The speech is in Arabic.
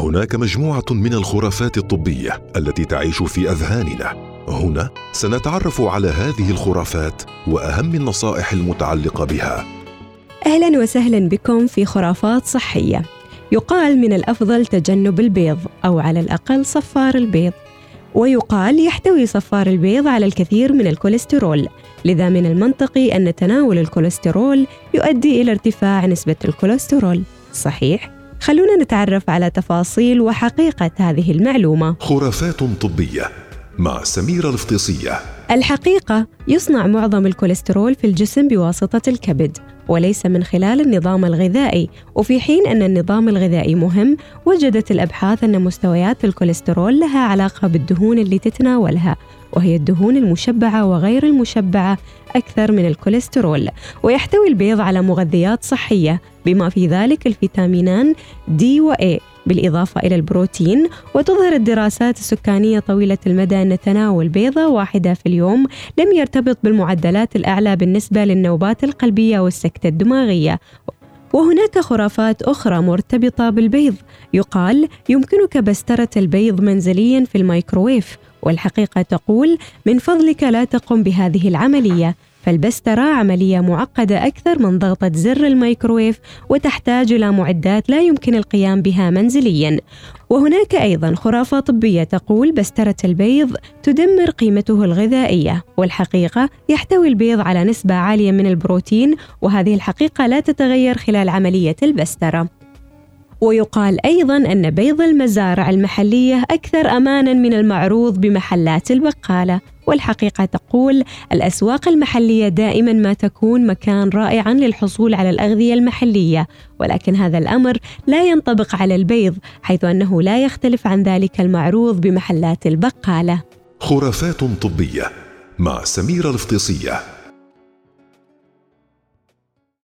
هناك مجموعة من الخرافات الطبية التي تعيش في أذهاننا. هنا سنتعرف على هذه الخرافات وأهم النصائح المتعلقة بها. أهلا وسهلا بكم في خرافات صحية. يقال من الأفضل تجنب البيض أو على الأقل صفار البيض. ويقال يحتوي صفار البيض على الكثير من الكوليسترول لذا من المنطقي أن تناول الكوليسترول يؤدي إلى ارتفاع نسبة الكوليسترول. صحيح؟ خلونا نتعرف على تفاصيل وحقيقة هذه المعلومة. خرافات طبية مع سميرة الفطيسيه الحقيقة يصنع معظم الكوليسترول في الجسم بواسطة الكبد. وليس من خلال النظام الغذائي. وفي حين أن النظام الغذائي مهم وجدت الأبحاث أن مستويات الكوليسترول لها علاقة بالدهون اللي تتناولها وهي الدهون المشبعة وغير المشبعة أكثر من الكوليسترول. ويحتوي البيض على مغذيات صحية بما في ذلك الفيتامينان دي و A. بالإضافة إلى البروتين وتظهر الدراسات السكانية طويلة المدى أن تناول بيضة واحدة في اليوم لم يرتبط بالمعدلات الأعلى بالنسبة للنوبات القلبية والسكتة الدماغية. وهناك خرافات أخرى مرتبطة بالبيض. يقال يمكنك بسترة البيض منزليا في الميكروويف والحقيقة تقول من فضلك لا تقم بهذه العملية. فالبسترة عملية معقدة أكثر من ضغطة زر الميكروويف وتحتاج إلى معدات لا يمكن القيام بها منزليا. وهناك أيضا خرافة طبية تقول بسترة البيض تدمر قيمته الغذائية والحقيقة يحتوي البيض على نسبة عالية من البروتين وهذه الحقيقة لا تتغير خلال عملية البسترة. ويقال أيضا أن بيض المزارع المحلية أكثر أمانا من المعروض بمحلات البقالة. والحقيقة تقول الأسواق المحلية دائما ما تكون مكان رائعا للحصول على الأغذية المحلية ولكن هذا الأمر لا ينطبق على البيض حيث أنه لا يختلف عن ذلك المعروض بمحلات البقالة. خرافات طبية مع سميرة الفطيسية